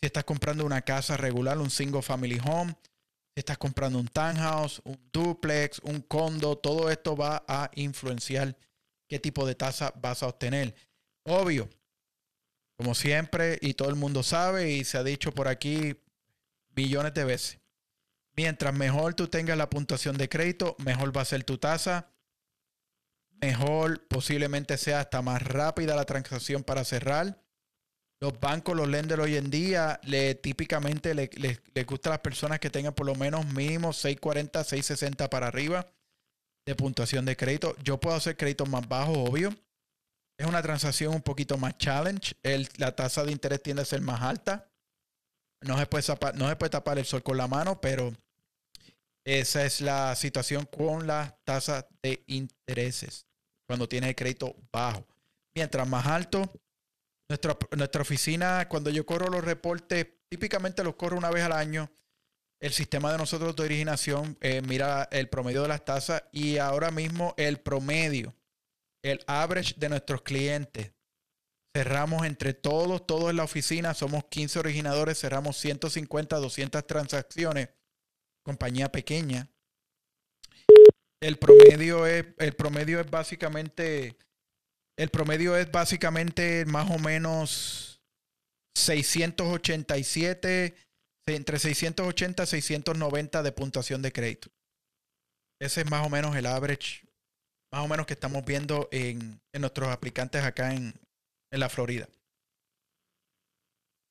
Si estás comprando una casa regular, un single family home, si estás comprando un townhouse, un duplex, un condo, todo esto va a influenciar qué tipo de tasa vas a obtener. Obvio, como siempre, y todo el mundo sabe, y se ha dicho por aquí billones de veces. Mientras mejor tú tengas la puntuación de crédito, mejor va a ser tu tasa. Mejor posiblemente sea hasta más rápida la transacción para cerrar. Los bancos, los lenders hoy en día, le, típicamente les le, gusta a las personas que tengan por lo menos mínimo 640, 660 para arriba de puntuación de crédito. Yo puedo hacer créditos más bajos, obvio. Es una transacción un poquito más challenge. la tasa de interés tiende a ser más alta. No se, puede tapar, no se puede tapar el sol con la mano, pero esa es la situación con las tasas de intereses cuando tienes el crédito bajo. Mientras más alto, nuestra, nuestra oficina, cuando yo corro los reportes, típicamente los corro una vez al año. El sistema de nosotros de originación eh, mira el promedio de las tasas y ahora mismo el promedio el average de nuestros clientes. Cerramos entre todos, todos en la oficina, somos 15 originadores, cerramos 150, 200 transacciones, compañía pequeña. El promedio es, el promedio es básicamente, el promedio es básicamente más o menos 687, entre 680 y 690 de puntuación de crédito. Ese es más o menos el average más o menos que estamos viendo en, nuestros aplicantes acá en, la Florida.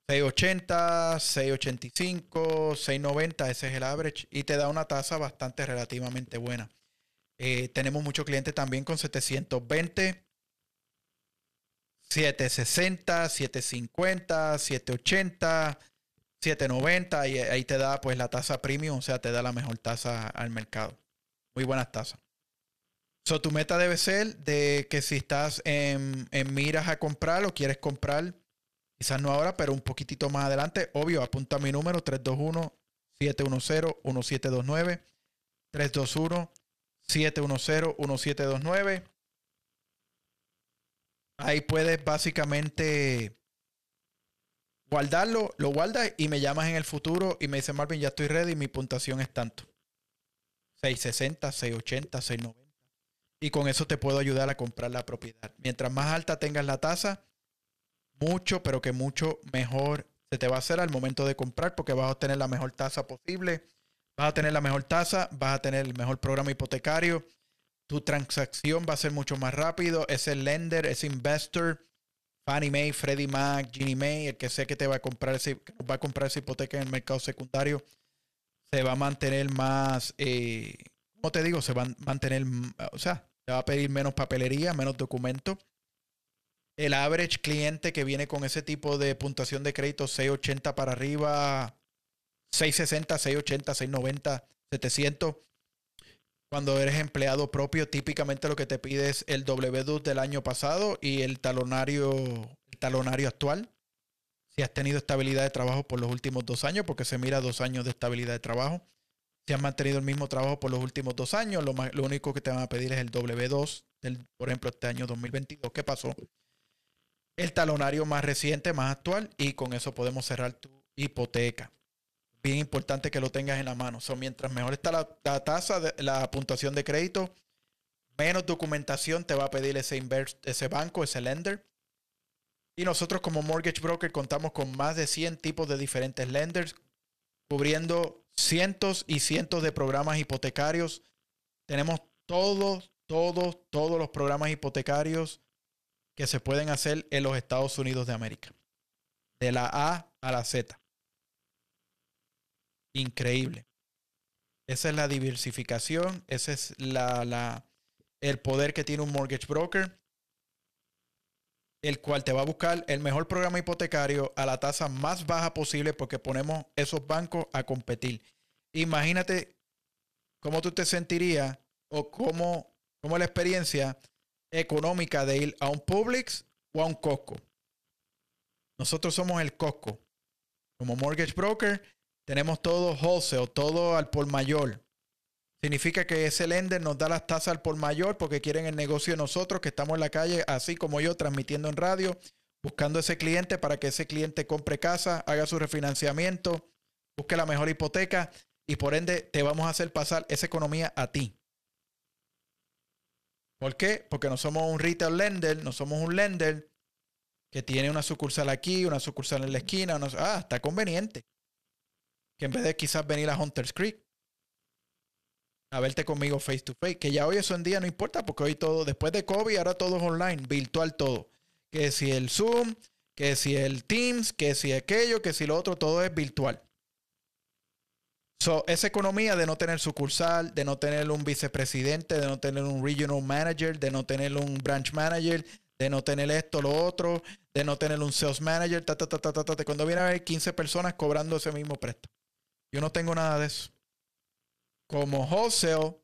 680, 685, 690, ese es el average y te da una tasa bastante relativamente buena. Eh, tenemos muchos clientes también con 720, 760, 750, 780, 790 y ahí te da pues la tasa premium, o sea, te da la mejor tasa al mercado. Muy buenas tasas. So, tu meta debe ser de que si estás en, miras a comprar o quieres comprar, quizás no ahora, pero un poquitito más adelante, obvio, apunta mi número 321-710-1729. 321-710-1729. Ahí puedes básicamente guardarlo, lo guardas y me llamas en el futuro y me dice Marvin, ya estoy ready, mi puntuación es tanto. 660, 680, 690. Y con eso te puedo ayudar a comprar la propiedad. Mientras más alta tengas la tasa, mucho, pero que mucho mejor se te va a hacer al momento de comprar porque vas a obtener la mejor tasa posible. Vas a tener la mejor tasa, vas a tener el mejor programa hipotecario. Tu transacción va a ser mucho más rápido. Ese lender, ese investor, Fannie Mae, Freddie Mac, Ginnie Mae, el que sé que te va a comprar ese, va a comprar esa hipoteca en el mercado secundario, se va a mantener más, eh, ¿cómo te digo? Se va a mantener, o sea, te va a pedir menos papelería, menos documentos. El average cliente que viene con ese tipo de puntuación de crédito 680 para arriba, 660, 680, 690, 700. Cuando eres empleado propio, típicamente lo que te pide es el W2 del año pasado y el talonario, talonario actual. Si has tenido estabilidad de trabajo por los últimos dos años, porque se mira dos años de estabilidad de trabajo. Si has mantenido el mismo trabajo por los últimos dos años, lo, lo único que te van a pedir es el W2, del, por ejemplo, este año 2022. ¿Qué pasó? El talonario más reciente, más actual, y con eso podemos cerrar tu hipoteca bien importante que lo tengas en la mano. So, mientras mejor está la, tasa, la puntuación de crédito, menos documentación te va a pedir ese, ese banco, ese lender. Y nosotros como mortgage broker contamos con más de 100 tipos de diferentes lenders, cubriendo cientos y cientos de programas hipotecarios. Tenemos todos, todos, todos los programas hipotecarios que se pueden hacer en los Estados Unidos de América. De la A a la Z increíble. Esa es la diversificación, ese es la, la, el poder que tiene un mortgage broker, el cual te va a buscar el mejor programa hipotecario a la tasa más baja posible porque ponemos esos bancos a competir. Imagínate cómo tú te sentirías o cómo, cómo la experiencia económica de ir a un Publix o a un Costco. Nosotros somos el Costco. Como mortgage broker, tenemos todo wholesale, todo al por mayor. Significa que ese lender nos da las tasas al por mayor porque quieren el negocio de nosotros que estamos en la calle, así como yo, transmitiendo en radio, buscando ese cliente para que ese cliente compre casa, haga su refinanciamiento, busque la mejor hipoteca y por ende te vamos a hacer pasar esa economía a ti. ¿Por qué? Porque no somos un retail lender, no somos un lender que tiene una sucursal aquí, una sucursal en la esquina. ah, está conveniente que en vez de quizás venir a Hunters Creek a verte conmigo face to face, que ya hoy eso en día no importa porque hoy todo, después de COVID, ahora todo es online, virtual todo. Que si el Zoom, que si el Teams, que si aquello, que si lo otro, todo es virtual. So, esa economía de no tener sucursal, de no tener un vicepresidente, de no tener un regional manager, de no tener un branch manager, de no tener esto, lo otro, de no tener un sales manager, ta, ta, ta, ta, ta, ta, cuando viene a haber 15 personas cobrando ese mismo préstamo. Yo no tengo nada de eso. Como wholesale,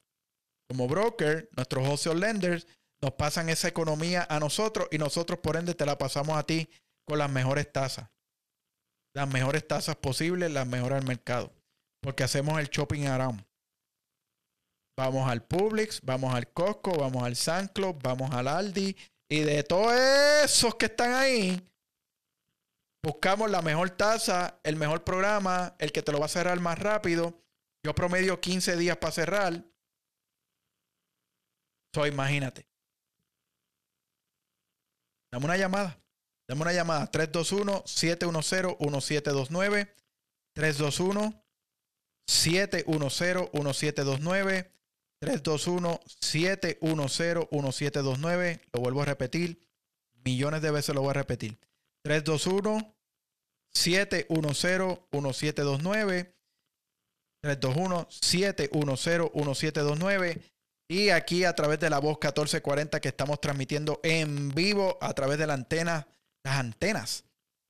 como broker, nuestros wholesale lenders nos pasan esa economía a nosotros y nosotros por ende te la pasamos a ti con las mejores tasas. Las mejores tasas posibles, las mejores al mercado. Porque hacemos el shopping around. Vamos al Publix, vamos al Costco, vamos al San vamos al Aldi. Y de todos esos que están ahí, Buscamos la mejor tasa, el mejor programa, el que te lo va a cerrar más rápido. Yo promedio 15 días para cerrar. So, imagínate. Dame una llamada. Dame una llamada. 321-710-1729. 321-710-1729. 321-710-1729. Lo vuelvo a repetir. Millones de veces lo voy a repetir. 321 710-1729. 321-710-1729. Y aquí a través de la voz 1440 que estamos transmitiendo en vivo a través de la antena, las antenas,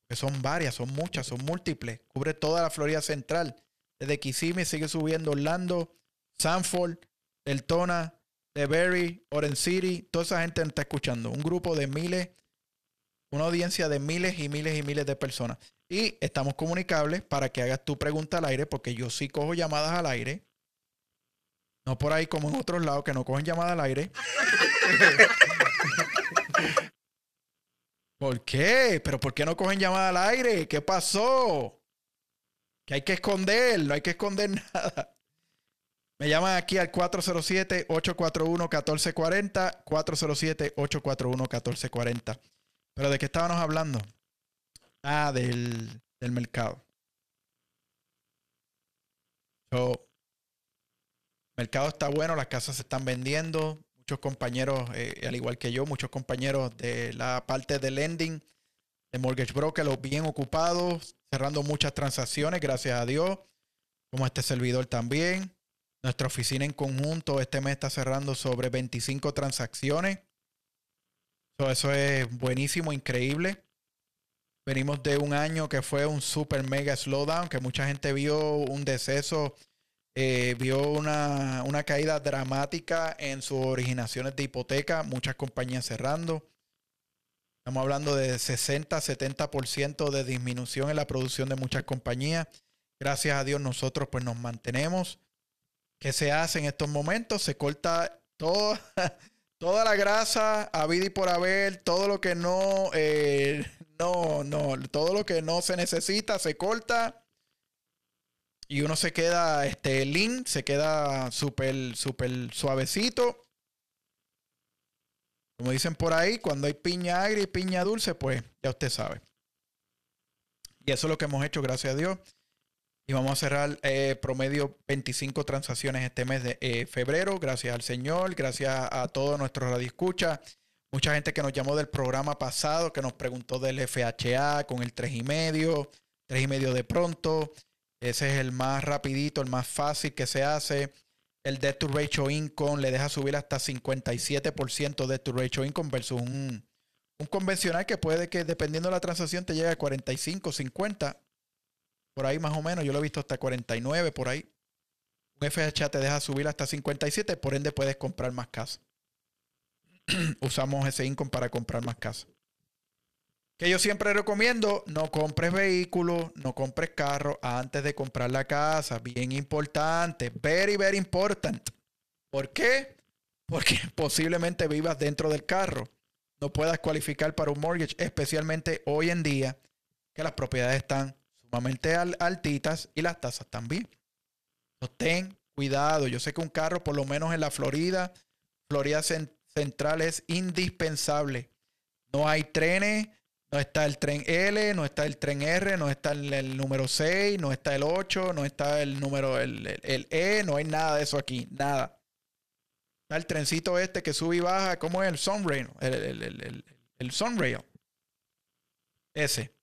que son varias, son muchas, son múltiples. Cubre toda la Florida Central. Desde Kissimmee sigue subiendo Orlando, Sanford, Deltona, DeBerry, Orange City. Toda esa gente está escuchando. Un grupo de miles una audiencia de miles y miles y miles de personas. Y estamos comunicables para que hagas tu pregunta al aire, porque yo sí cojo llamadas al aire. No por ahí como en otros lados que no cogen llamadas al aire. ¿Por qué? ¿Pero por qué no cogen llamadas al aire? ¿Qué pasó? Que hay que esconder, no hay que esconder nada. Me llaman aquí al 407-841-1440. 407-841-1440. Pero ¿de qué estábamos hablando? Ah, del, del mercado. So, mercado está bueno, las casas se están vendiendo. Muchos compañeros, eh, al igual que yo, muchos compañeros de la parte de lending, de Mortgage Broker, los bien ocupados, cerrando muchas transacciones, gracias a Dios, como este servidor también. Nuestra oficina en conjunto este mes está cerrando sobre 25 transacciones. eso es buenísimo, increíble. Venimos de un año que fue un super mega slowdown, que mucha gente vio un deceso, eh, vio una, una caída dramática en sus originaciones de hipoteca, muchas compañías cerrando. Estamos hablando de 60, 70% de disminución en la producción de muchas compañías. Gracias a Dios nosotros pues nos mantenemos. ¿Qué se hace en estos momentos? Se corta toda, toda la grasa a vida y por haber, todo lo que no, eh, no, no, todo lo que no se necesita se corta y uno se queda este lean, se queda súper, súper suavecito. Como dicen por ahí, cuando hay piña agria y piña dulce, pues ya usted sabe. Y eso es lo que hemos hecho, gracias a Dios. Y vamos a cerrar eh, promedio 25 transacciones este mes de eh, febrero. Gracias al Señor, gracias a todos nuestros radioescuchas. Mucha gente que nos llamó del programa pasado, que nos preguntó del FHA con el 3,5, 3,5 de pronto. Ese es el más rapidito, el más fácil que se hace. El debt to ratio income le deja subir hasta 57% debt to ratio income versus un, un convencional que puede que dependiendo de la transacción te llegue a 45, 50 por ahí más o menos. Yo lo he visto hasta 49 por ahí. Un FHA te deja subir hasta 57, por ende puedes comprar más casas. Usamos ese income para comprar más casas. Que yo siempre recomiendo, no compres vehículos, no compres carro antes de comprar la casa. Bien importante, very, very important. ¿Por qué? Porque posiblemente vivas dentro del carro. No puedas cualificar para un mortgage, especialmente hoy en día que las propiedades están sumamente altitas y las tasas también. ten cuidado. Yo sé que un carro, por lo menos en la Florida, Florida Central es indispensable. No hay trenes, no está el tren L, no está el tren R, no está el, número 6, no está el 8, no está el número el, E, no hay nada de eso aquí, nada. Está el trencito este que sube y baja, ¿cómo es? El Sunrail, el, el, el Sunrail. Ese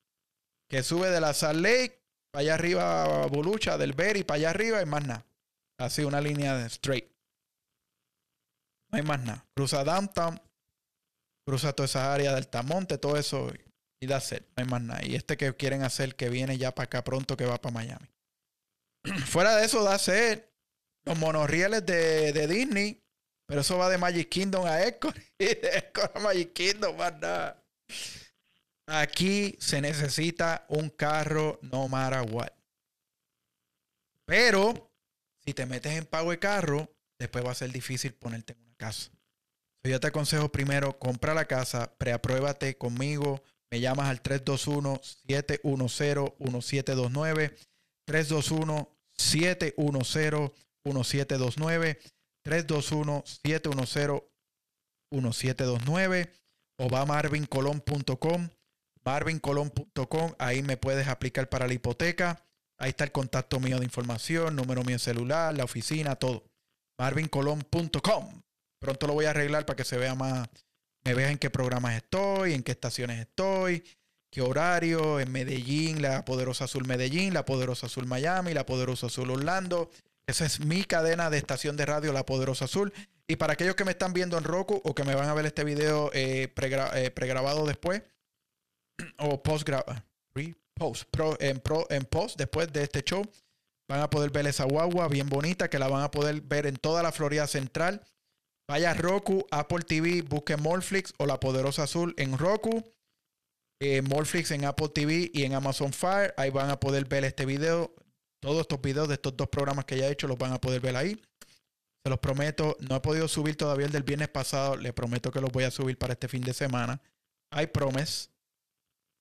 que sube de la Salt Lake para allá arriba Bolucha, del Berry para allá arriba y más nada. Así una línea de straight. No hay más nada. Cruza downtown, cruza toda esa área del Tamonte, todo eso y da ser. No hay más nada. Y este que quieren hacer que viene ya para acá pronto que va para Miami. Fuera de eso da ser los monorrieles de, de, Disney. Pero eso va de Magic Kingdom a Echo. Y de Echo a Magic Kingdom, más nada. Aquí se necesita un carro no matter what. Pero si te metes en pago de carro, después va a ser difícil ponerte en casa. yo te aconsejo primero, compra la casa, preapruébate conmigo. Me llamas al 321-710-1729. 321-710-1729. 321-710-1729. O va a marvincolón.com marvincolón.com, ahí me puedes aplicar para la hipoteca. Ahí está el contacto mío de información, número mío celular, la oficina, todo. marvincolón.com. Pronto lo voy a arreglar para que se vea más, me vean en qué programas estoy, en qué estaciones estoy, qué horario, en Medellín, la Poderosa Azul Medellín, la Poderosa Azul Miami, la Poderosa Azul Orlando. Esa es mi cadena de estación de radio, La Poderosa Azul. Y para aquellos que me están viendo en Roku o que me van a ver este video eh, eh, pregrabado después, o post, post pro, en, pro, en post después de este show. Van a poder ver esa guagua bien bonita que la van a poder ver en toda la Florida Central. Vaya a Roku, Apple TV, busque Morflix o La Poderosa Azul en Roku. eh, Moreflix en Apple TV y en Amazon Fire. Ahí van a poder ver este video. Todos estos videos de estos dos programas que ya he hecho los van a poder ver ahí. Se los prometo. No he podido subir todavía el del viernes pasado. Les prometo que los voy a subir para este fin de semana. I promise.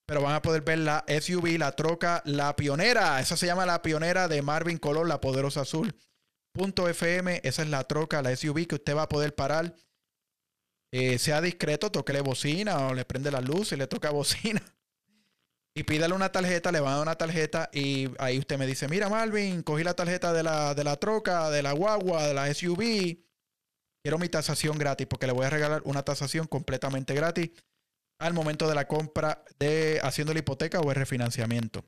Pero van a poder ver la SUV, la troca, la pionera. Esa se llama la pionera de Marvin Color, la poderosa azul. FM, esa es la troca, la SUV que usted va a poder parar. Eh, sea discreto, toquele bocina o le prende la luz y le toca bocina. Y pídale una tarjeta, le van a dar una tarjeta y ahí usted me dice, mira Marvin, cogí la tarjeta de la, de la troca, de la guagua, de la SUV. Quiero mi tasación gratis porque le voy a regalar una tasación completamente gratis al momento de la compra de haciendo la hipoteca o el refinanciamiento.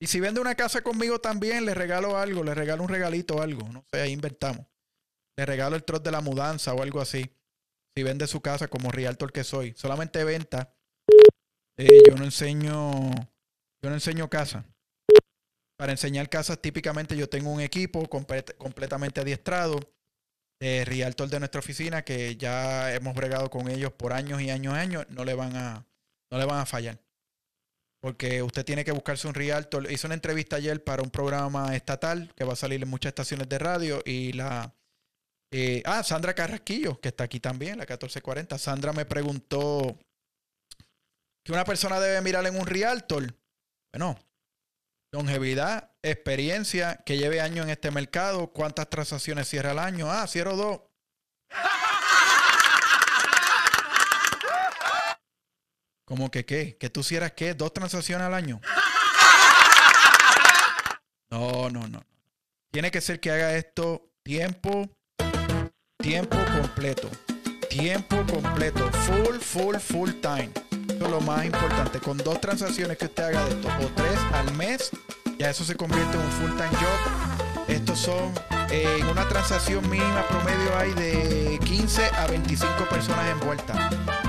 Y si vende una casa conmigo también, le regalo algo, le regalo un regalito o algo. No sé, ahí inventamos. Le regalo el troz de la mudanza o algo así. Si vende su casa como realtor que soy. Solamente venta eh, yo no enseño, yo no enseño casa. Para enseñar casas, típicamente yo tengo un equipo completamente adiestrado de Realtor de nuestra oficina que ya hemos bregado con ellos por años y años y años. No le van a, no le van a fallar. Porque usted tiene que buscarse un Realtor. Hice una entrevista ayer para un programa estatal que va a salir en muchas estaciones de radio y la... Eh, ah, Sandra Carrasquillo, que está aquí también, la 1440. Sandra me preguntó que una persona debe mirar en un realtor. Bueno, longevidad, experiencia, que lleve años en este mercado, cuántas transacciones cierra al año. Ah, cierro dos. ¿Cómo que qué? ¿Que tú cierras qué? ¿Dos transacciones al año? No, no, no. Tiene que ser que haga esto tiempo, tiempo completo. Tiempo completo. Full, full, full time lo más importante. Con dos transacciones que usted haga de esto, o tres al mes, ya eso se convierte en un full time job. Estos son, en una transacción mínima promedio hay de 15 a 25 personas envueltas.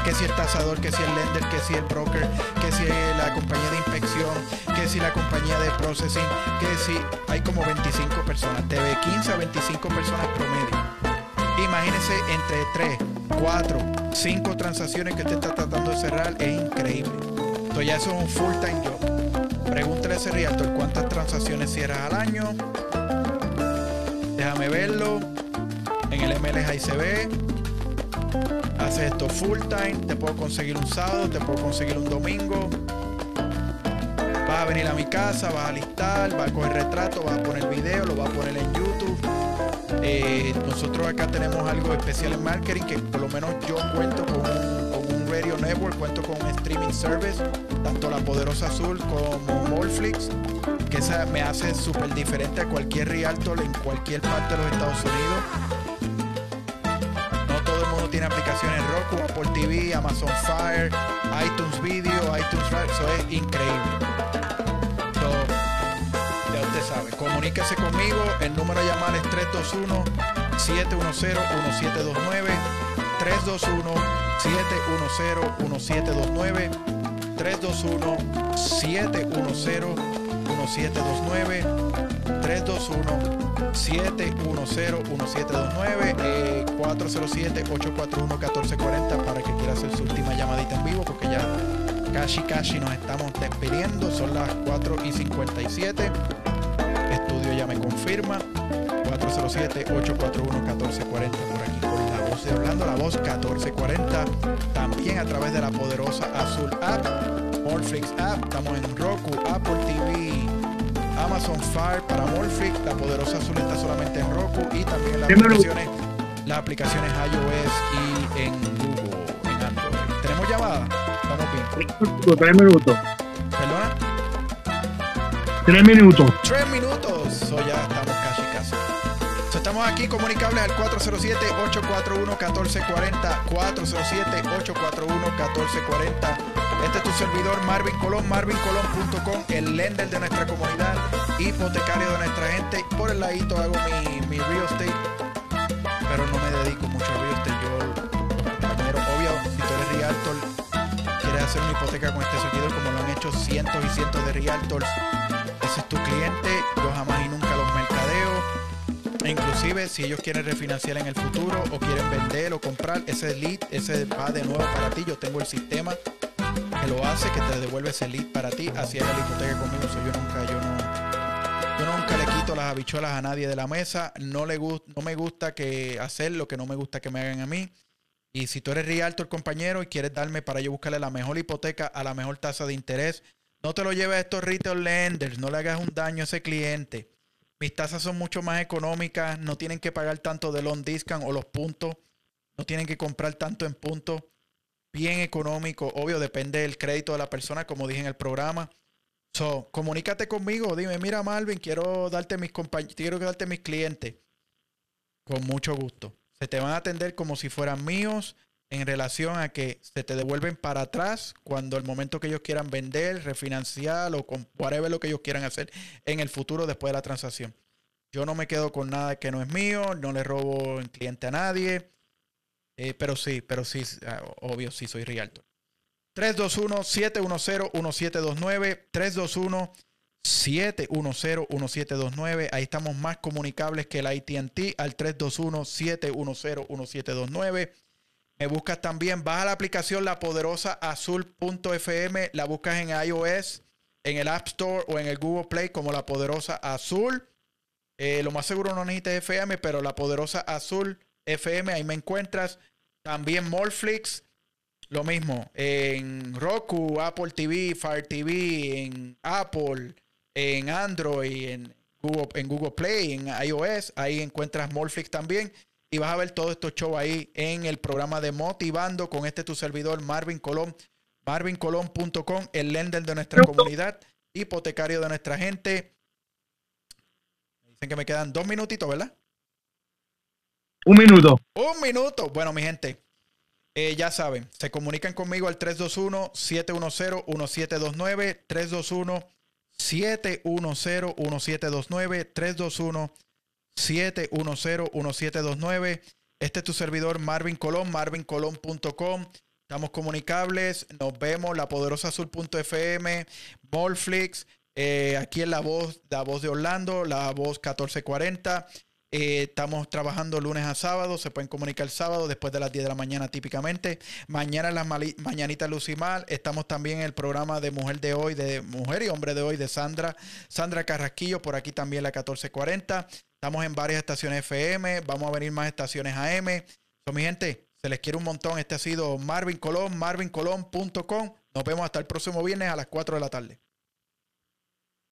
Que si el tasador, que si el lender, que si el broker, que si la compañía de inspección, que si la compañía de processing, que si hay como 25 personas. De 15 a 25 personas promedio. Imagínense entre 3, 4, 5 transacciones que usted está tratando de cerrar. Es increíble. Entonces ya eso es un full time job. Pregúntale a ese realtor cuántas transacciones cierras al año. Déjame verlo. En el MLS ahí se ve. Hace esto full time. Te puedo conseguir un sábado, te puedo conseguir un domingo. Vas a venir a mi casa, vas a listar, vas a coger retrato, vas a poner video, lo vas a poner en YouTube eh, nosotros acá tenemos algo especial en marketing que por lo menos yo cuento con un, radio network, cuento con un streaming service, tanto la Poderosa Azul como Molflix, que esa me hace súper diferente a cualquier realtor en cualquier parte de los Estados Unidos. No todo el mundo tiene aplicaciones Roku, Apple TV, Amazon Fire, iTunes Video, iTunes eso es increíble sabe. Comuníquese conmigo. El número a llamar es 321-710-1729. 321-710-1729. 321-710-1729. 321-710-1729. 407-841-1440 para que quiera hacer su última llamadita en vivo porque ya casi casi nos estamos despidiendo. Son las 4 y 57 ya me confirma. 407-841-1440 por aquí con la voz de Orlando, la voz 1440. También a través de la poderosa Azul App, Morflix App. Estamos en Roku, Apple TV, Amazon Fire para Morflix. La poderosa Azul está solamente en Roku y también en las aplicaciones, las aplicaciones iOS y en Google, en Android. ¿Tenemos llamada? Estamos bien. Tres minutos. ¿Perdona? Tres minutos. Tres minutos ya estamos. Estamos aquí comunicables al 407-841-1440. 407-841-1440. Este es tu servidor Marvin Colón, marvincolón.com, el lender de nuestra comunidad, hipotecario de nuestra gente. Por el ladito hago mi, mi real estate, pero no me dedico mucho a real estate. Yo, compañero, obvio, si tú eres realtor, quieres hacer una hipoteca con este servidor, como lo han hecho cientos y cientos de realtors, ese es tu cliente, inclusive si ellos quieren refinanciar en el futuro o quieren vender o comprar, ese lead, ese va de nuevo para ti. Yo tengo el sistema, el lo hace, que te devuelve ese lead para ti. Así es la hipoteca conmigo. So, yo nunca, yo no, yo nunca le quito las habichuelas a nadie de la mesa. No le no me gusta que hacer lo que no me gusta que me hagan a mí. Y si tú eres realtor compañero y quieres darme para yo buscarle la mejor hipoteca a la mejor tasa de interés, no te lo lleves a estos retail lenders, no le hagas un daño a ese cliente. Mis tasas son mucho más económicas, no tienen que pagar tanto de loan discount o los puntos, no tienen que comprar tanto en puntos. Bien económico, obvio, depende del crédito de la persona, como dije en el programa. So, comunícate conmigo, dime, mira Marvin, quiero darte mis quiero darte mis clientes. Con mucho gusto. Se te van a atender como si fueran míos en relación a que se te devuelven para atrás cuando el momento que ellos quieran vender, refinanciar o con whatever lo que ellos quieran hacer en el futuro después de la transacción. Yo no me quedo con nada que no es mío, no le robo el cliente a nadie, eh, pero sí, pero sí, ah, obvio, sí soy Realtor. 321-710-1729, 321-710-1729. Ahí estamos más comunicables que el ATT al 321-710-1729. Me buscas también, baja la aplicación La Poderosa Azul.fm, la buscas en iOS, en el App Store o en el Google Play como La Poderosa Azul. Eh, lo más seguro no necesitas FM, pero La Poderosa Azul FM, ahí me encuentras. También Morflix, lo mismo, en Roku, Apple TV, Fire TV, en Apple, en Android, en Google, en Google Play, en iOS, ahí encuentras Morflix también. Y vas a ver todos estos shows ahí en el programa de Motivando con este tu servidor Marvin Colón, marvincolón.com, el lender de nuestra comunidad, hipotecario de nuestra gente. Dicen que me quedan dos minutitos, ¿verdad? Un minuto. Un minuto. Bueno, mi gente, eh, ya saben, se comunican conmigo al 321-710-1729, 321-710-1729, 321 710-1729. Este es tu servidor Marvin Colón, marvincolón.com. Estamos comunicables. Nos vemos. La Poderosa Molflix. Eh, aquí en la voz, la voz de Orlando, la voz 1440. Eh, estamos trabajando lunes a sábado, se pueden comunicar el sábado después de las 10 de la mañana típicamente. Mañana las mañanitas Lucimal. Estamos también en el programa de Mujer de Hoy, de Mujer y Hombre de Hoy de Sandra. Sandra Carrasquillo, por aquí también la 1440. Estamos en varias estaciones FM, vamos a venir más estaciones AM. So, mi gente, se les quiere un montón. Este ha sido Marvin Colón, marvincolón.com. Nos vemos hasta el próximo viernes a las 4 de la tarde.